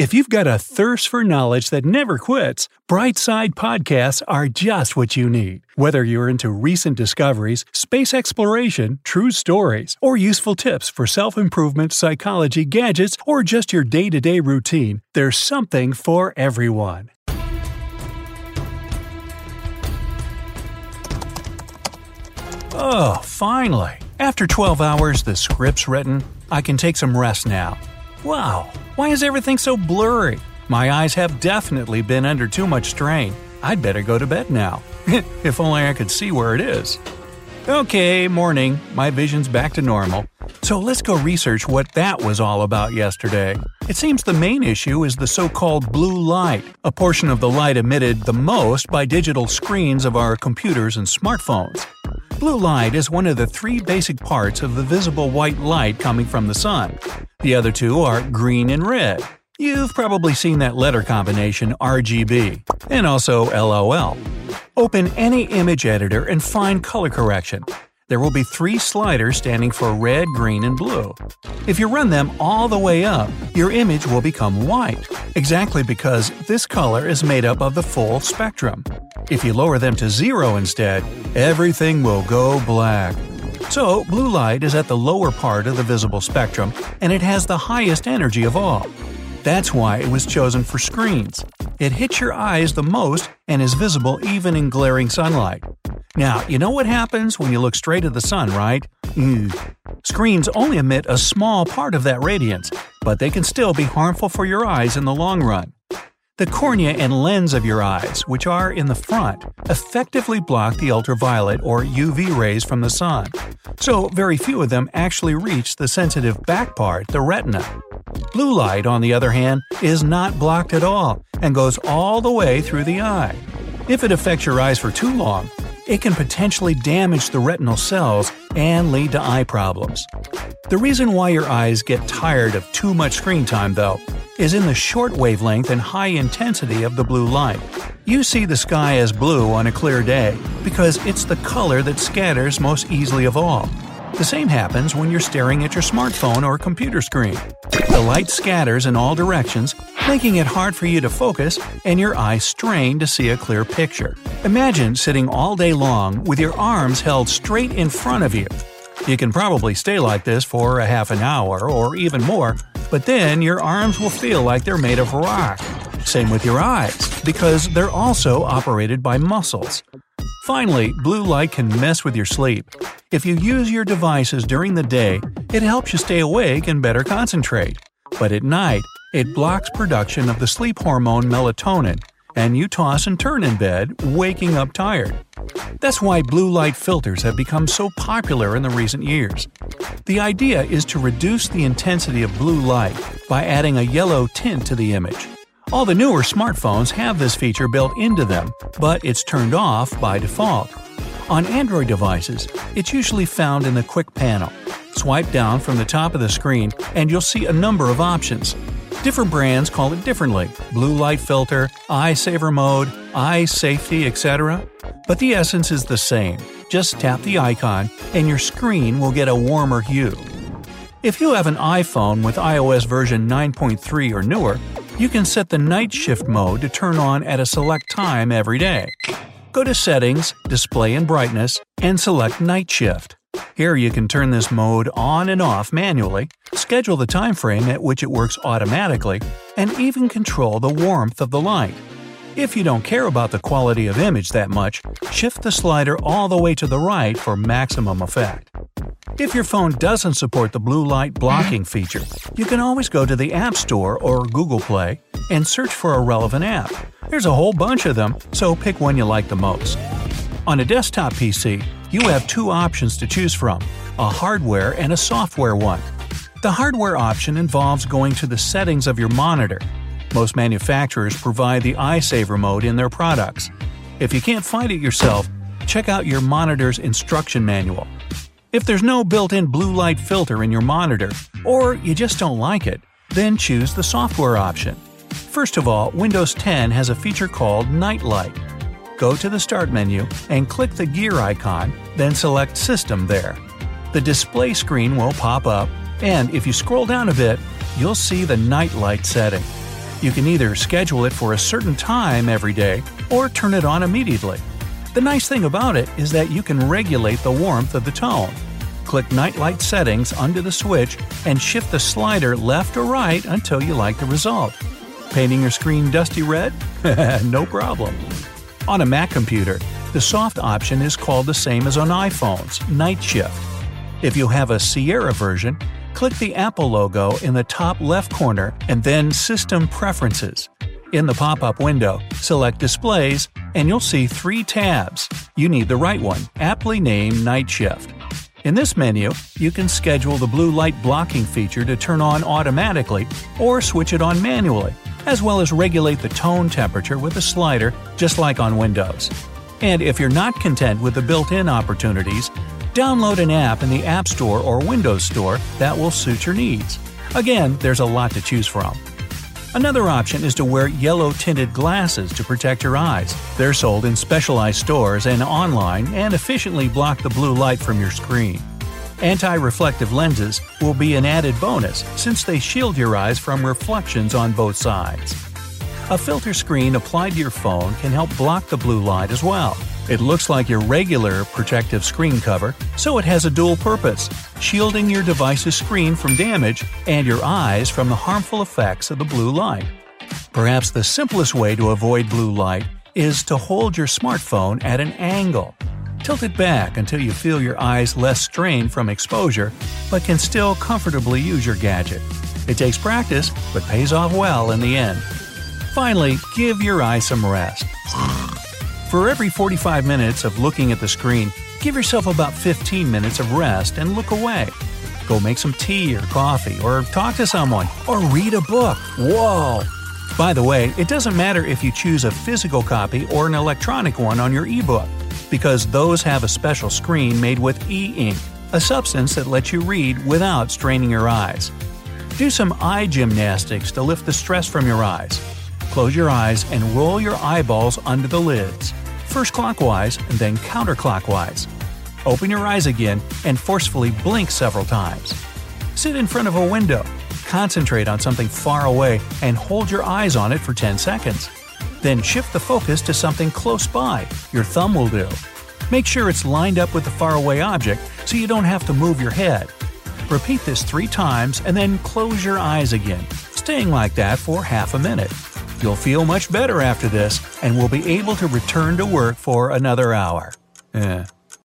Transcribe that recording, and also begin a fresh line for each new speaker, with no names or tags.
If you've got a thirst for knowledge that never quits, Brightside Podcasts are just what you need. Whether you're into recent discoveries, space exploration, true stories, or useful tips for self improvement, psychology, gadgets, or just your day to day routine, there's something for everyone. Oh, finally! After 12 hours, the script's written, I can take some rest now. Wow, why is everything so blurry? My eyes have definitely been under too much strain. I'd better go to bed now. if only I could see where it is. Okay, morning. My vision's back to normal. So let's go research what that was all about yesterday. It seems the main issue is the so called blue light, a portion of the light emitted the most by digital screens of our computers and smartphones. Blue light is one of the three basic parts of the visible white light coming from the sun. The other two are green and red. You've probably seen that letter combination RGB, and also LOL. Open any image editor and find color correction. There will be three sliders standing for red, green, and blue. If you run them all the way up, your image will become white, exactly because this color is made up of the full spectrum. If you lower them to zero instead, everything will go black. So, blue light is at the lower part of the visible spectrum, and it has the highest energy of all. That's why it was chosen for screens. It hits your eyes the most and is visible even in glaring sunlight. Now, you know what happens when you look straight at the sun, right? Mm. Screens only emit a small part of that radiance, but they can still be harmful for your eyes in the long run. The cornea and lens of your eyes, which are in the front, effectively block the ultraviolet or UV rays from the sun, so very few of them actually reach the sensitive back part, the retina. Blue light, on the other hand, is not blocked at all and goes all the way through the eye. If it affects your eyes for too long, it can potentially damage the retinal cells and lead to eye problems. The reason why your eyes get tired of too much screen time, though, is in the short wavelength and high intensity of the blue light. You see the sky as blue on a clear day because it's the color that scatters most easily of all. The same happens when you're staring at your smartphone or computer screen. The light scatters in all directions, making it hard for you to focus and your eyes strain to see a clear picture. Imagine sitting all day long with your arms held straight in front of you. You can probably stay like this for a half an hour or even more, but then your arms will feel like they're made of rock. Same with your eyes, because they're also operated by muscles. Finally, blue light can mess with your sleep. If you use your devices during the day, it helps you stay awake and better concentrate. But at night, it blocks production of the sleep hormone melatonin, and you toss and turn in bed, waking up tired. That's why blue light filters have become so popular in the recent years. The idea is to reduce the intensity of blue light by adding a yellow tint to the image. All the newer smartphones have this feature built into them, but it's turned off by default. On Android devices, it's usually found in the Quick panel. Swipe down from the top of the screen and you'll see a number of options. Different brands call it differently blue light filter, eye saver mode, eye safety, etc. But the essence is the same. Just tap the icon and your screen will get a warmer hue. If you have an iPhone with iOS version 9.3 or newer, you can set the night shift mode to turn on at a select time every day. Go to Settings, Display and Brightness, and select Night Shift. Here you can turn this mode on and off manually, schedule the time frame at which it works automatically, and even control the warmth of the light. If you don't care about the quality of image that much, shift the slider all the way to the right for maximum effect. If your phone doesn't support the blue light blocking feature, you can always go to the App Store or Google Play and search for a relevant app. There's a whole bunch of them, so pick one you like the most. On a desktop PC, you have two options to choose from a hardware and a software one. The hardware option involves going to the settings of your monitor. Most manufacturers provide the eye saver mode in their products. If you can't find it yourself, check out your monitor's instruction manual. If there's no built in blue light filter in your monitor, or you just don't like it, then choose the software option. First of all, Windows 10 has a feature called Night Light. Go to the Start menu and click the gear icon, then select System there. The display screen will pop up, and if you scroll down a bit, you'll see the Night Light setting. You can either schedule it for a certain time every day or turn it on immediately. The nice thing about it is that you can regulate the warmth of the tone. Click Nightlight Settings under the switch and shift the slider left or right until you like the result. Painting your screen dusty red? no problem. On a Mac computer, the soft option is called the same as on iPhones Night Shift. If you have a Sierra version, click the Apple logo in the top left corner and then System Preferences. In the pop up window, select Displays, and you'll see three tabs. You need the right one, aptly named Night Shift. In this menu, you can schedule the blue light blocking feature to turn on automatically or switch it on manually, as well as regulate the tone temperature with a slider just like on Windows. And if you're not content with the built in opportunities, download an app in the App Store or Windows Store that will suit your needs. Again, there's a lot to choose from. Another option is to wear yellow tinted glasses to protect your eyes. They're sold in specialized stores and online and efficiently block the blue light from your screen. Anti reflective lenses will be an added bonus since they shield your eyes from reflections on both sides. A filter screen applied to your phone can help block the blue light as well. It looks like your regular protective screen cover, so it has a dual purpose, shielding your device's screen from damage and your eyes from the harmful effects of the blue light. Perhaps the simplest way to avoid blue light is to hold your smartphone at an angle. Tilt it back until you feel your eyes less strained from exposure, but can still comfortably use your gadget. It takes practice, but pays off well in the end. Finally, give your eyes some rest. For every 45 minutes of looking at the screen, give yourself about 15 minutes of rest and look away. Go make some tea or coffee, or talk to someone, or read a book. Whoa! By the way, it doesn't matter if you choose a physical copy or an electronic one on your ebook, because those have a special screen made with e ink, a substance that lets you read without straining your eyes. Do some eye gymnastics to lift the stress from your eyes. Close your eyes and roll your eyeballs under the lids, first clockwise and then counterclockwise. Open your eyes again and forcefully blink several times. Sit in front of a window, concentrate on something far away, and hold your eyes on it for 10 seconds. Then shift the focus to something close by, your thumb will do. Make sure it's lined up with the faraway object so you don't have to move your head. Repeat this three times and then close your eyes again, staying like that for half a minute. You'll feel much better after this and will be able to return to work for another hour.